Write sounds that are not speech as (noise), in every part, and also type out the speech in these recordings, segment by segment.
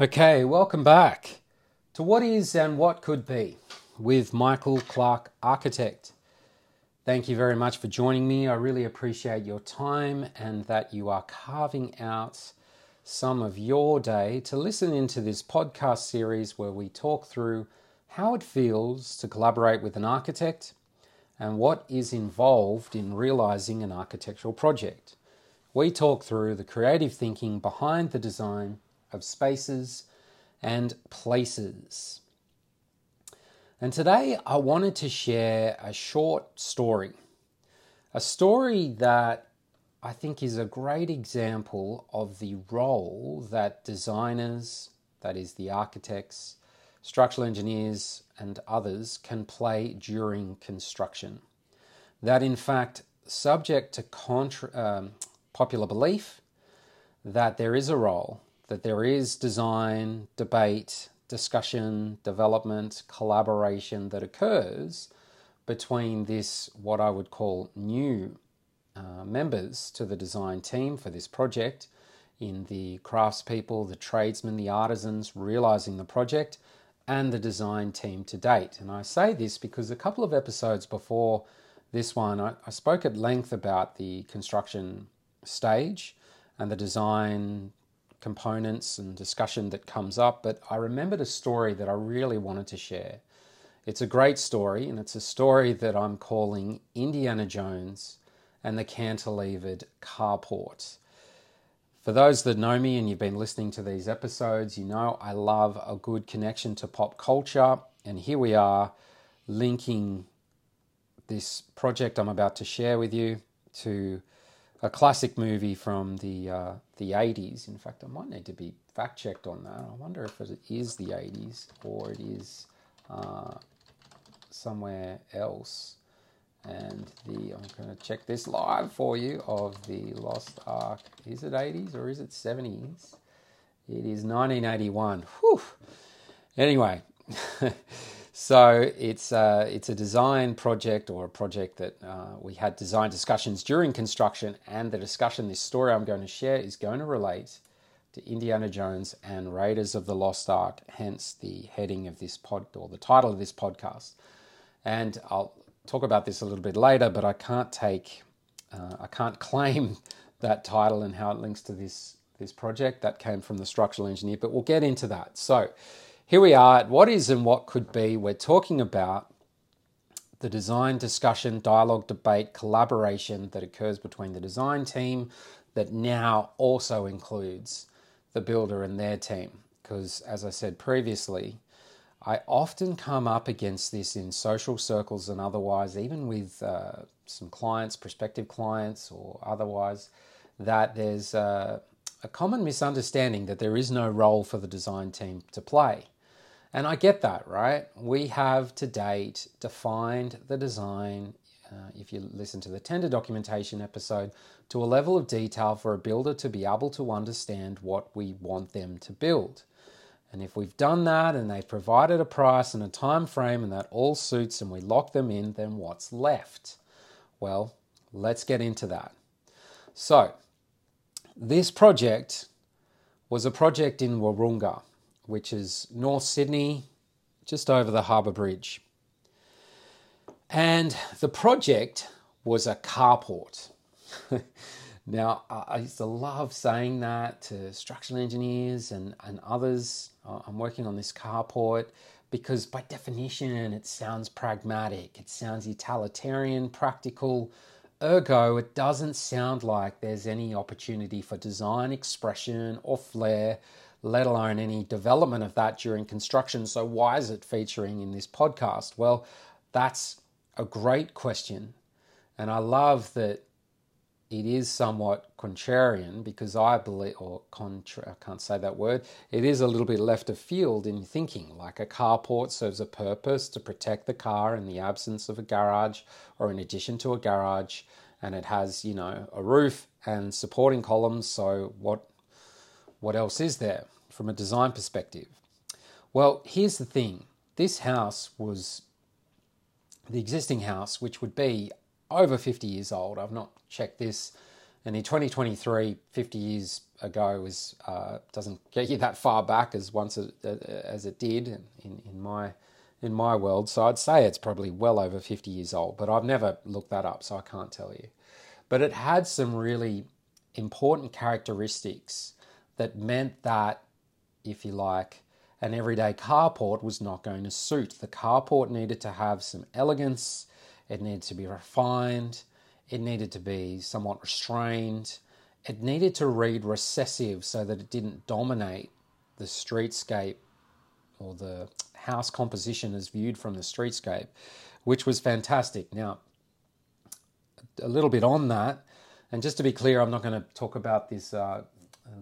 Okay, welcome back to What Is and What Could Be with Michael Clarke Architect. Thank you very much for joining me. I really appreciate your time and that you are carving out some of your day to listen into this podcast series where we talk through how it feels to collaborate with an architect and what is involved in realizing an architectural project. We talk through the creative thinking behind the design of spaces and places. And today I wanted to share a short story. A story that I think is a great example of the role that designers, that is, the architects, structural engineers, and others, can play during construction. That, in fact, subject to contra- um, popular belief, that there is a role that there is design, debate, discussion, development, collaboration that occurs between this, what I would call new uh, members to the design team for this project, in the craftspeople, the tradesmen, the artisans realizing the project, and the design team to date. And I say this because a couple of episodes before this one, I, I spoke at length about the construction stage and the design components and discussion that comes up, but I remembered a story that I really wanted to share. It's a great story, and it's a story that I'm calling Indiana Jones and the Cantilevered Carport. For those that know me and you've been listening to these episodes, you know I love a good connection to pop culture, and here we are linking this project I'm about to share with you to a classic movie from the uh, the 80s. In fact, I might need to be fact checked on that. I wonder if it is the 80s or it is uh, somewhere else. And the I'm going to check this live for you of the Lost Ark. Is it 80s or is it 70s? It is 1981. Whew. Anyway. (laughs) So it's uh, it's a design project or a project that uh, we had design discussions during construction, and the discussion, this story I'm going to share, is going to relate to Indiana Jones and Raiders of the Lost Ark. Hence the heading of this pod or the title of this podcast. And I'll talk about this a little bit later, but I can't take, uh, I can't claim (laughs) that title and how it links to this this project. That came from the structural engineer, but we'll get into that. So here we are at what is and what could be. We're talking about the design discussion, dialogue, debate, collaboration that occurs between the design team that now also includes the builder and their team. Because, as I said previously, I often come up against this in social circles and otherwise, even with uh, some clients, prospective clients, or otherwise, that there's a common misunderstanding that there is no role for the design team to play. And I get that, right? We have to date defined the design, uh, if you listen to the tender documentation episode, to a level of detail for a builder to be able to understand what we want them to build. And if we've done that and they've provided a price and a time frame and that all suits and we lock them in, then what's left? Well, let's get into that. So, this project was a project in Wahroonga which is North Sydney, just over the Harbour Bridge. And the project was a carport. (laughs) now, I used to love saying that to structural engineers and, and others. I'm working on this carport because, by definition, it sounds pragmatic, it sounds utilitarian, practical. Ergo, it doesn't sound like there's any opportunity for design expression or flair let alone any development of that during construction. So, why is it featuring in this podcast? Well, that's a great question. And I love that it is somewhat contrarian because I believe, or contra, I can't say that word, it is a little bit left of field in thinking. Like a carport serves a purpose to protect the car in the absence of a garage or in addition to a garage, and it has, you know, a roof and supporting columns. So, what what else is there? From a design perspective? Well, here's the thing this house was the existing house, which would be over 50 years old. I've not checked this And in 2023, 50 years ago was uh, doesn't get you that far back as once it, uh, as it did in, in my in my world. So I'd say it's probably well over 50 years old, but I've never looked that up, so I can't tell you. But it had some really important characteristics that meant that, if you like, an everyday carport was not going to suit. The carport needed to have some elegance, it needed to be refined, it needed to be somewhat restrained, it needed to read recessive so that it didn't dominate the streetscape or the house composition as viewed from the streetscape, which was fantastic. Now, a little bit on that, and just to be clear, I'm not going to talk about this uh,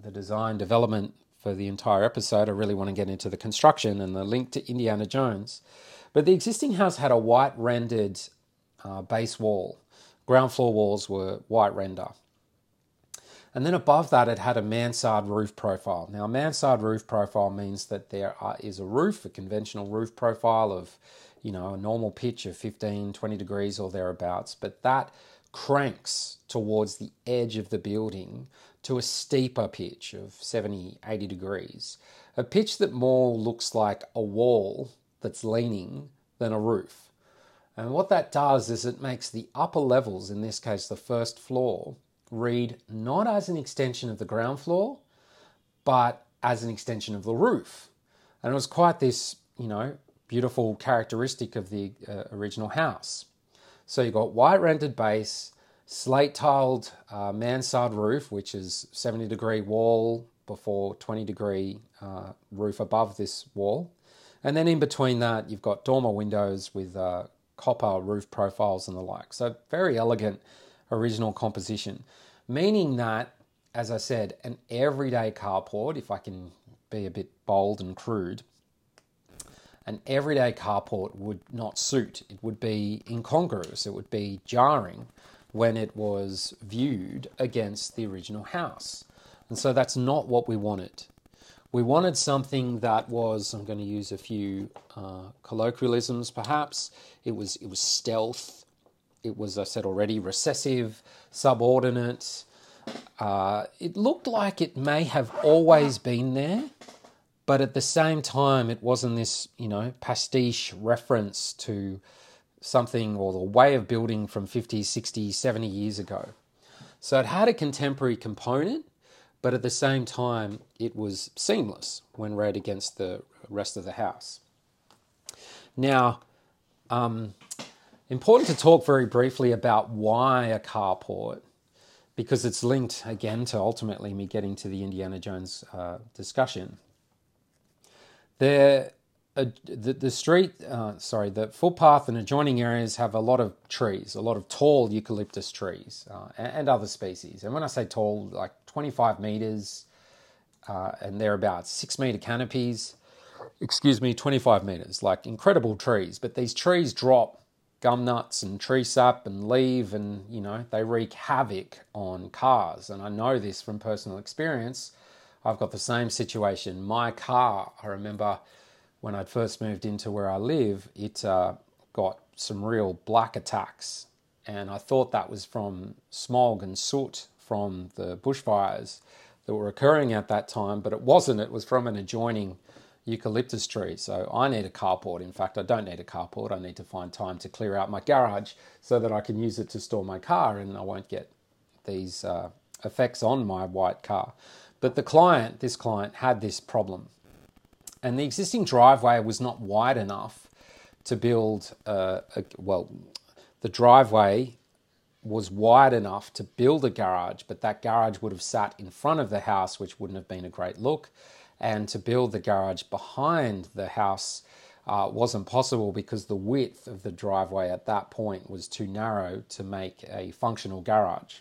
the design development for the entire episode. I really want to get into the construction and the link to Indiana Jones. But the existing house had a white rendered uh, base wall. Ground floor walls were white render. And then above that, it had a mansard roof profile. Now, a mansard roof profile means that there are, is a roof, a conventional roof profile of, you know, a normal pitch of 15, 20 degrees or thereabouts, but that cranks towards the edge of the building to a steeper pitch of 70, 80 degrees. A pitch that more looks like a wall that's leaning than a roof. And what that does is it makes the upper levels, in this case the first floor, read not as an extension of the ground floor, but as an extension of the roof. And it was quite this, you know, beautiful characteristic of the uh, original house. So you've got white rendered base, slate tiled uh, mansard roof, which is 70 degree wall before 20 degree uh, roof above this wall. And then in between that, you've got dormer windows with uh, copper roof profiles and the like. So very elegant original composition, meaning that, as I said, an everyday carport, if I can be a bit bold and crude, an everyday carport would not suit. It would be incongruous, it would be jarring when it was viewed against the original house. And so that's not what we wanted. We wanted something that was, I'm going to use a few uh, colloquialisms perhaps, it was, it was stealth, it was, I said already, recessive, subordinate. Uh, it looked like it may have always been there, but at the same time, it wasn't this, you know, pastiche reference to something or the way of building from 50, 60, 70 years ago. So it had a contemporary component, but at the same time, it was seamless when read against the rest of the house. Now, um, important to talk very briefly about why a carport, because it's linked again to ultimately me getting to the Indiana Jones uh, discussion. There, the, the street, uh, sorry, the footpath and adjoining areas have a lot of trees, a lot of tall eucalyptus trees uh, and, and, other species. And when I say tall, like 25 meters uh, and thereabouts, six meter canopies, excuse me, 25 meters, like incredible trees. But these trees drop gum nuts and tree sap and leave, and you know, they wreak havoc on cars. And I know this from personal experience. I've got the same situation. My car, I remember when I'd first moved into where I live, it uh, got some real black attacks. And I thought that was from smog and soot from the bushfires that were occurring at that time, but it wasn't. It was from an adjoining eucalyptus tree. So I need a carport. In fact, I don't need a carport. I need to find time to clear out my garage so that I can use it to store my car and I won't get these uh, effects on my white car. But the client, this client, had this problem and the existing driveway was not wide enough to build a, a, well the driveway was wide enough to build a garage but that garage would have sat in front of the house which wouldn't have been a great look. And to build the garage behind the house uh, wasn't possible because the width of the driveway at that point was too narrow to make a functional garage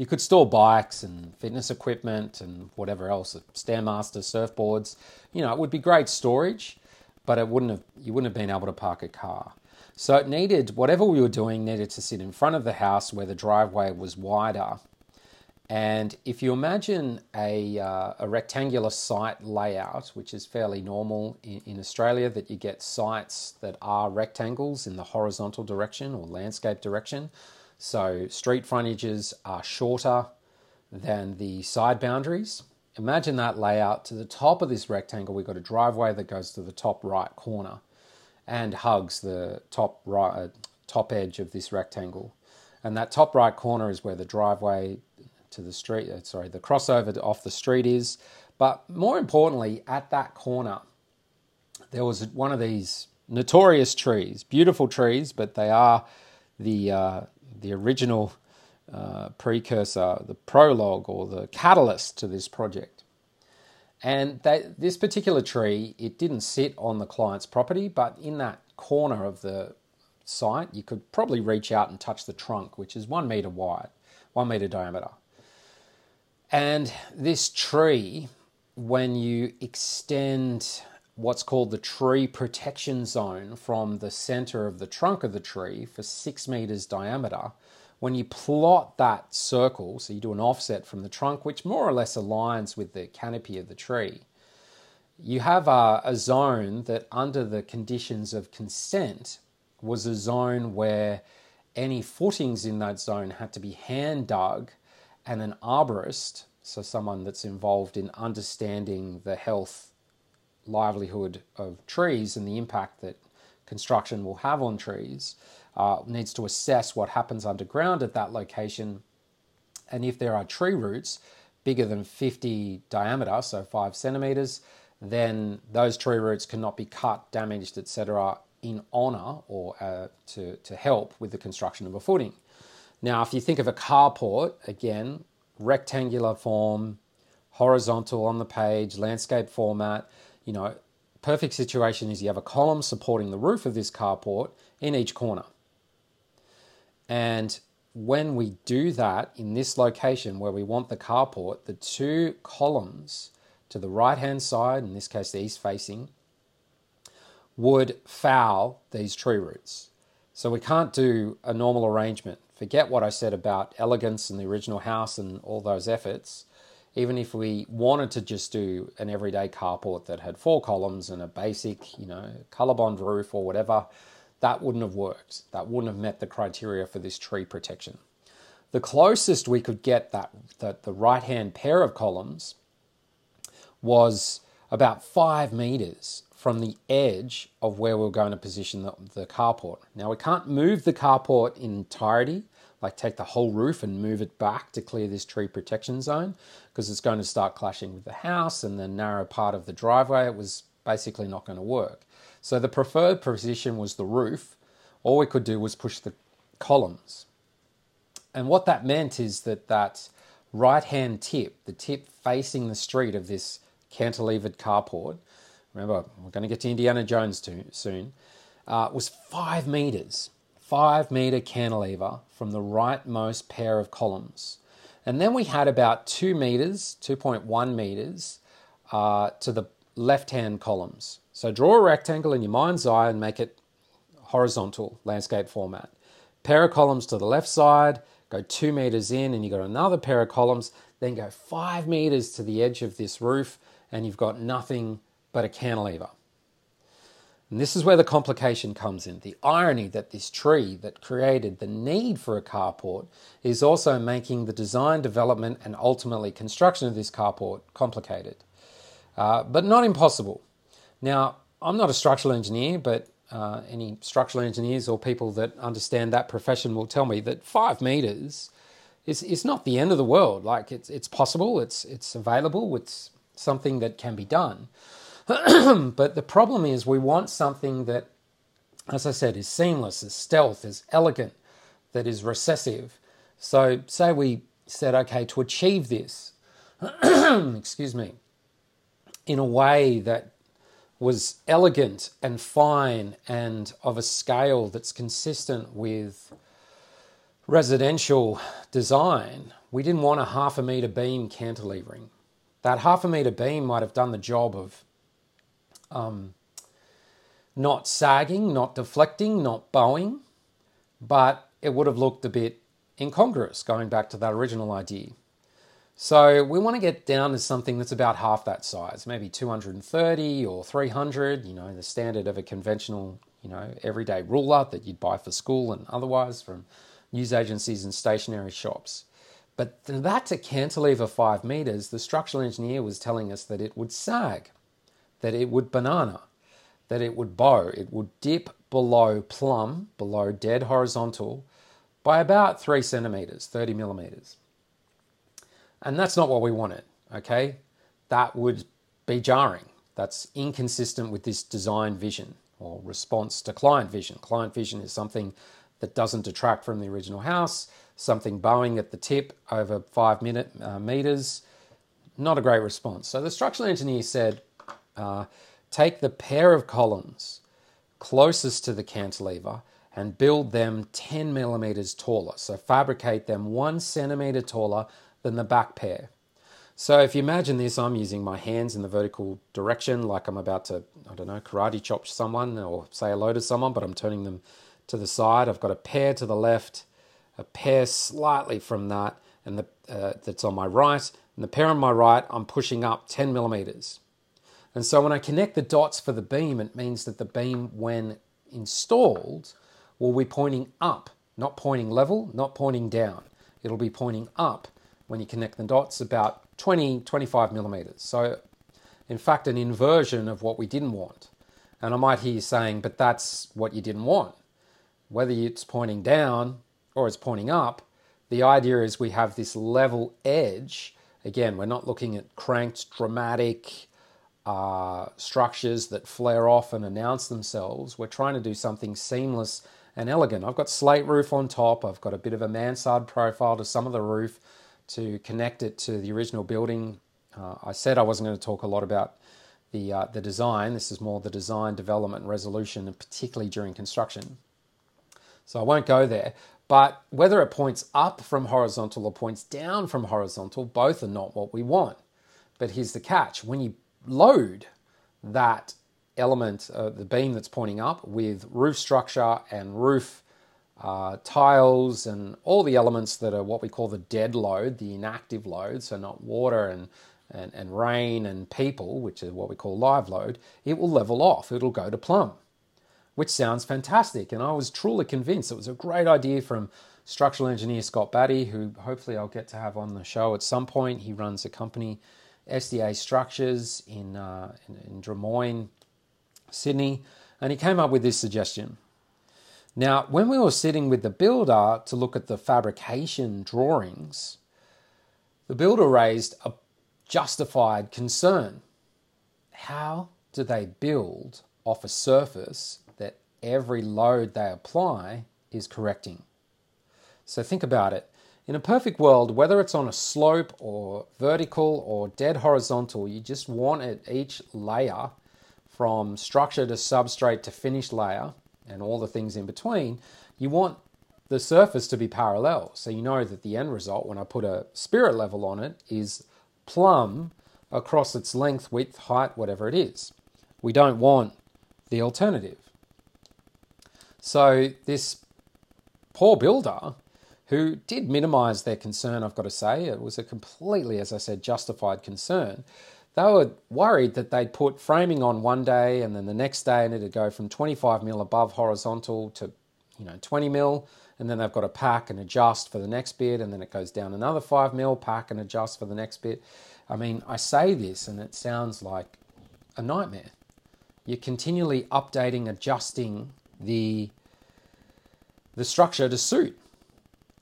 you could store bikes and fitness equipment and whatever else, Stairmaster, surfboards. You know, it would be great storage, but it wouldn't have you wouldn't have been able to park a car. So it needed whatever we were doing needed to sit in front of the house where the driveway was wider. And if you imagine a, uh, a rectangular site layout, which is fairly normal in, in Australia, that you get sites that are rectangles in the horizontal direction or landscape direction, So street frontages are shorter than the side boundaries. Imagine that layout. To the top of this rectangle, we've got a driveway that goes to the top right corner and hugs the top right, uh, top edge of this rectangle. And that top right corner is where the driveway to the street, uh, sorry, the crossover off the street is. But more importantly, at that corner, there was one of these notorious trees, beautiful trees, but they are the uh, the original uh, precursor, the prologue or the catalyst to this project. And this particular tree, it didn't sit on the client's property, but in that corner of the site, you could probably reach out and touch the trunk, which is one meter wide, one meter diameter. And this tree, when you extend what's called the tree protection zone from the center of the trunk of the tree for six meters diameter, when you plot that circle, so you do an offset from the trunk, which more or less aligns with the canopy of the tree, you have a, a zone that, under the conditions of consent, was a zone where any footings in that zone had to be hand dug and an arborist, so someone that's involved in understanding the health, livelihood of trees and the impact that construction will have on trees, uh, needs to assess what happens underground at that location. And if there are tree roots bigger than 50 diameter, so five centimeters, then those tree roots cannot be cut, damaged, etc., in honor or uh, to, to help with the construction of a footing. Now, if you think of a carport, again, rectangular form, horizontal on the page, landscape format, you know, perfect situation is you have a column supporting the roof of this carport in each corner. And when we do that in this location where we want the carport, the two columns to the right hand side, in this case the east facing, would foul these tree roots. So we can't do a normal arrangement. Forget what I said about elegance and the original house and all those efforts. Even if we wanted to just do an everyday carport that had four columns and a basic, you know, Colorbond roof or whatever, that wouldn't have worked. That wouldn't have met the criteria for this tree protection. The closest we could get that, that the right hand pair of columns was about five meters from the edge of where we are going to position the, the carport. Now, we can't move the carport in entirety, like take the whole roof and move it back to clear this tree protection zone, because it's going to start clashing with the house and the narrow part of the driveway. It was basically not going to work. So the preferred position was the roof. All we could do was push the columns. And what that meant is that that right hand tip, the tip facing the street of this cantilevered carport, remember, we're going to get to Indiana Jones too, soon, uh, was five meters, five meter cantilever from the rightmost pair of columns. And then we had about two meters, 2.1 meters, uh, to the left hand columns. So draw a rectangle in your mind's eye and make it horizontal landscape format. Pair of columns to the left side, go two meters in, and you've got another pair of columns, then go five meters to the edge of this roof, and you've got nothing but a cantilever. And this is where the complication comes in. The irony that this tree that created the need for a carport is also making the design, development, and ultimately construction of this carport complicated, uh, but not impossible. Now, I'm not a structural engineer, but uh, any structural engineers or people that understand that profession will tell me that five meters is, is not the end of the world. Like it's, it's possible, it's, it's available, it's something that can be done. (clears throat) but the problem is we want something that, as I said, is seamless, is stealth, is elegant, that is recessive. So say we said, okay, to achieve this, (clears throat) excuse me, in a way that was elegant and fine and of a scale that's consistent with residential design, we didn't want a half a metre beam cantilevering. That half a metre beam might have done the job of um, not sagging, not deflecting, not bowing, but it would have looked a bit incongruous going back to that original idea. So we want to get down to something that's about half that size, maybe 230 or 300, you know, the standard of a conventional, you know, everyday ruler that you'd buy for school and otherwise from news agencies and stationery shops. But that to cantilever five meters, the structural engineer was telling us that it would sag, that it would banana, that it would bow, it would dip below plumb, below dead horizontal, by about three centimeters, 30 millimeters. And that's not what we wanted, okay? That would be jarring. That's inconsistent with this design vision or response to client vision. Client vision is something that doesn't detract from the original house, something bowing at the tip over five minute, uh, meters. Not a great response. So the structural engineer said, uh, take the pair of columns closest to the cantilever and build them 10 millimeters taller. So fabricate them one centimeter taller than the back pair. So if you imagine this, I'm using my hands in the vertical direction, like I'm about to, I don't know, karate chop someone or say hello to someone, but I'm turning them to the side. I've got a pair to the left, a pair slightly from that, and the, uh, that's on my right, and the pair on my right, I'm pushing up 10 millimeters. And so when I connect the dots for the beam, it means that the beam, when installed, will be pointing up, not pointing level, not pointing down. It'll be pointing up when you connect the dots about 20, 25 millimeters. So, in fact, an inversion of what we didn't want. And I might hear you saying, but that's what you didn't want. Whether it's pointing down or it's pointing up, the idea is we have this level edge. Again, we're not looking at cranked, dramatic uh, structures that flare off and announce themselves. We're trying to do something seamless and elegant. I've got slate roof on top, I've got a bit of a mansard profile to some of the roof to connect it to the original building. Uh, I said I wasn't going to talk a lot about the uh, the design. This is more the design, development, resolution, and particularly during construction. So I won't go there. But whether it points up from horizontal or points down from horizontal, both are not what we want. But here's the catch: when you load that element, uh, the beam that's pointing up, with roof structure and roof uh, tiles and all the elements that are what we call the dead load, the inactive load, so not water and, and, and rain and people, which is what we call live load, it will level off. It'll go to plumb, which sounds fantastic. And I was truly convinced it was a great idea from structural engineer Scott Batty, who hopefully I'll get to have on the show at some point. He runs a company, SDA Structures, in, uh, in, in Drummoyne, Sydney. And he came up with this suggestion. Now, when we were sitting with the builder to look at the fabrication drawings, the builder raised a justified concern. How do they build off a surface that every load they apply is correcting? So think about it. In a perfect world, whether it's on a slope or vertical or dead horizontal, you just want it each layer from structure to substrate to finish layer and all the things in between, you want the surface to be parallel. So you know that the end result, when I put a spirit level on it, is plumb across its length, width, height, whatever it is. We don't want the alternative. So this poor builder, who did minimize their concern, I've got to say, it was a completely, as I said, justified concern. They were worried that they'd put framing on one day and then the next day and it'd go from 25 mil above horizontal to you know 20 mil. And then they've got to pack and adjust for the next bit and then it goes down another 5 mil pack and adjust for the next bit. I mean i say this and it sounds like a nightmare. You're continually updating adjusting the the structure to suit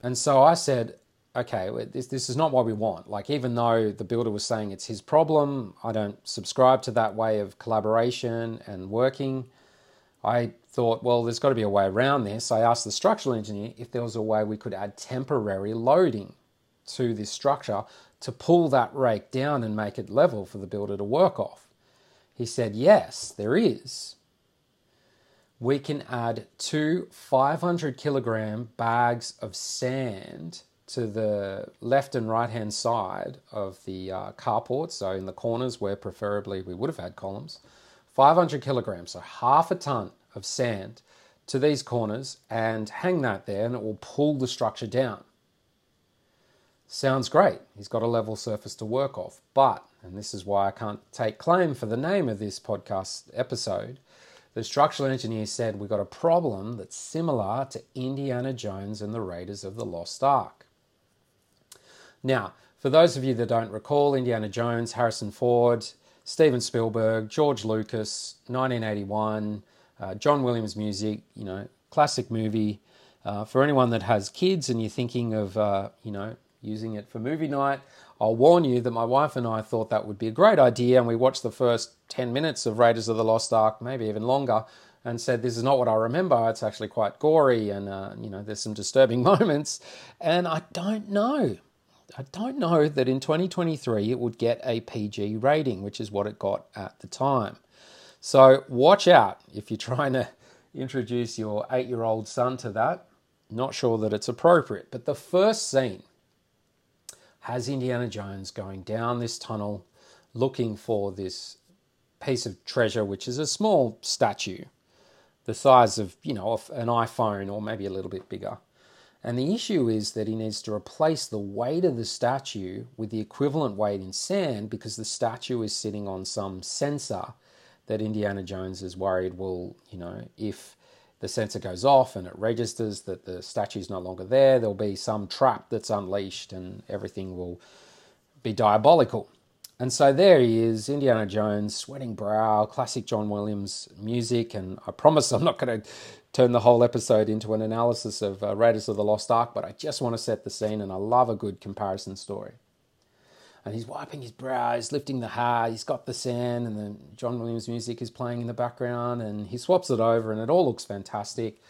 and so i said okay, this, this is not what we want. Like, even though the builder was saying it's his problem, I don't subscribe to that way of collaboration and working. I thought, well, there's got to be a way around this. I asked the structural engineer if there was a way we could add temporary loading to this structure to pull that rake down and make it level for the builder to work off. He said, yes, there is. We can add two 500 kilogram bags of sand to the left and right hand side of the uh, carport, so in the corners where preferably we would have had columns, 500 kilograms, so half a ton of sand to these corners and hang that there and it will pull the structure down. Sounds great. He's got a level surface to work off. But, and this is why I can't take claim for the name of this podcast episode, the structural engineer said we've got a problem that's similar to Indiana Jones and the Raiders of the Lost Ark. Now, for those of you that don't recall, Indiana Jones, Harrison Ford, Steven Spielberg, George Lucas, 1981, uh, John Williams music, you know, classic movie. Uh, for anyone that has kids and you're thinking of, uh, you know, using it for movie night, I'll warn you that my wife and I thought that would be a great idea, and we watched the first 10 minutes of Raiders of the Lost Ark, maybe even longer, and said, This is not what I remember. It's actually quite gory, and, uh, you know, there's some disturbing (laughs) moments. And I don't know. I don't know that in 2023 it would get a PG rating, which is what it got at the time. So watch out if you're trying to introduce your eight year old son to that. Not sure that it's appropriate. But the first scene has Indiana Jones going down this tunnel looking for this piece of treasure, which is a small statue, the size of, you know, an iPhone or maybe a little bit bigger. And the issue is that he needs to replace the weight of the statue with the equivalent weight in sand because the statue is sitting on some sensor that Indiana Jones is worried will, you know, if the sensor goes off and it registers that the statue is no longer there, there'll be some trap that's unleashed and everything will be diabolical. And so there he is, Indiana Jones, sweating brow, classic John Williams music. And I promise I'm not going to turn the whole episode into an analysis of uh, Raiders of the Lost Ark, but I just want to set the scene and I love a good comparison story and he's wiping his brow, he's lifting the hat, he's got the sand, and then John Williams music is playing in the background, and he swaps it over, and it all looks fantastic.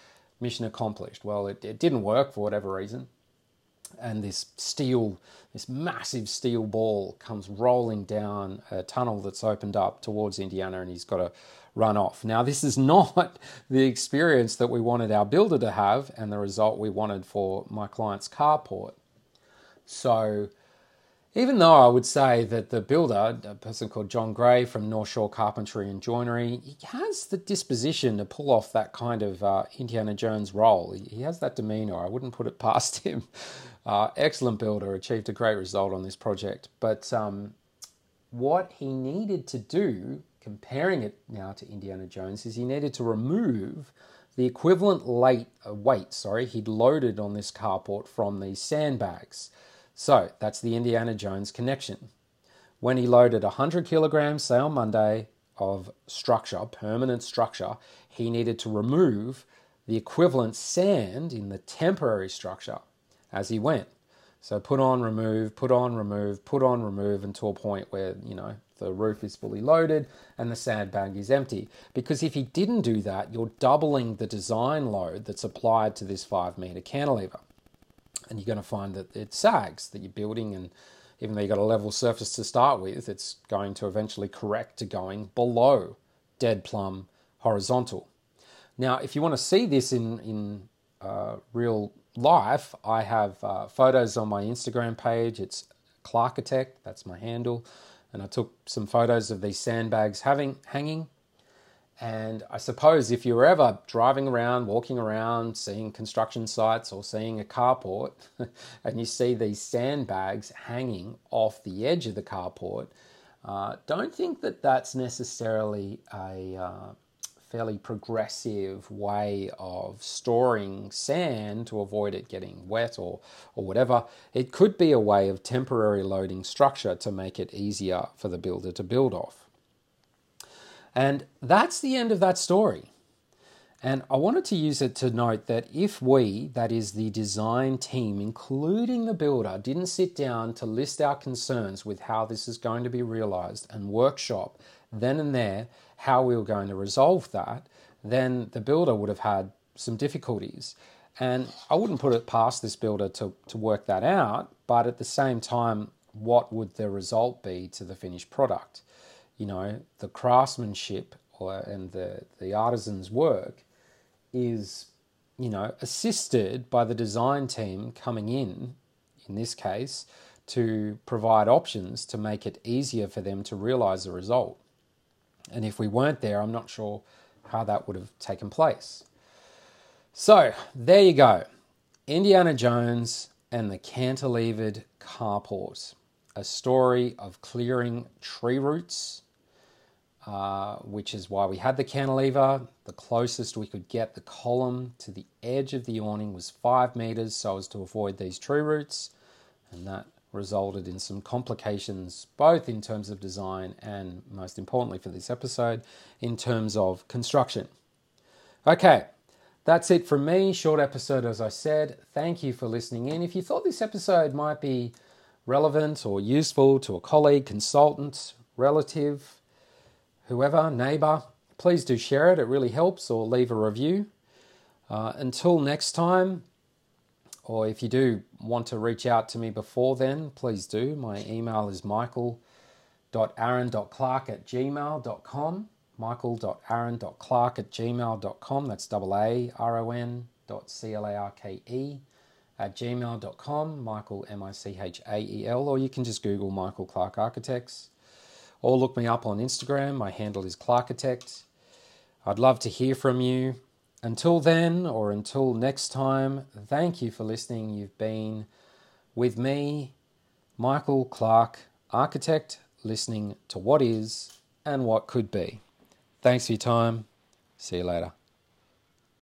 Mission accomplished. Well, it, it didn't work for whatever reason. And this steel, this massive steel ball comes rolling down a tunnel that's opened up towards Indiana, and he's got to run off. Now, this is (laughs) not the experience that we wanted our builder to have, and the result we wanted for my client's carport. So, even though I would say that the builder, a person called John Gray from North Shore Carpentry and Joinery, he has the disposition to pull off that kind of uh, Indiana Jones role. He has that demeanor. I wouldn't put it (laughs) past him. Uh, excellent builder, achieved a great result on this project. But um, what he needed to do, comparing it now to Indiana Jones, is he needed to remove the equivalent late, uh, weight sorry, he'd loaded on this carport from these sandbags. So that's the Indiana Jones connection. When he loaded 100 kilograms, say on Monday, of structure, permanent structure, he needed to remove the equivalent sand in the temporary structure as he went. So put on, remove, put on, remove, put on, remove until a point where, you know, the roof is fully loaded and the sandbag is empty. Because if he didn't do that, you're doubling the design load that's applied to this five meter cantilever and you're going to find that it sags that you're building and even though you've got a level surface to start with it's going to eventually correct to going below dead plumb horizontal. Now if you want to see this in in uh, real life i have uh, photos on my instagram page. It's clarkitect that's my handle. And i took some photos of these sandbags having hanging and I suppose if you're ever driving around, walking around, seeing construction sites or seeing a carport, (laughs) and you see these sandbags hanging off the edge of the carport, uh, don't think that that's necessarily a uh, fairly progressive way of storing sand to avoid it getting wet or, or whatever. It could be a way of temporary loading structure to make it easier for the builder to build off. And that's the end of that story. And I wanted to use it to note that if we, that is the design team, including the builder, didn't sit down to list our concerns with how this is going to be realized and workshop then and there how we were going to resolve that, then the builder would have had some difficulties. And I wouldn't put it past this builder to, to work that out, but at the same time, what would the result be to the finished product? You know, the craftsmanship or, and the, the artisan's work is, you know, assisted by the design team coming in, in this case, to provide options to make it easier for them to realize the result. And if we weren't there, I'm not sure how that would have taken place. So there you go Indiana Jones and the cantilevered carport, a story of clearing tree roots uh, which is why we had the cantilever. The closest we could get the column to the edge of the awning was five meters so as to avoid these tree roots, and that resulted in some complications both in terms of design and, most importantly for this episode, in terms of construction. Okay, that's it from me. Short episode, as I said. Thank you for listening in. If you thought this episode might be relevant or useful to a colleague, consultant, relative, whoever, neighbor, please do share it. It really helps, or leave a review. Uh, until next time, or if you do want to reach out to me before then, please do. My email is michael.aaron.clarke at gmail.com. Michael.aaron.clarke at gmail.com. That's double A R O N dot C L A R K E at gmail.com. Michael, M I C H A E L. Or you can just Google Michael Clarke Architects. Or look me up on Instagram. My handle is Clarkitect. I'd love to hear from you. Until then, or until next time, thank you for listening. You've been with me, Michael Clarke, architect, listening to what is and what could be. Thanks for your time. See you later.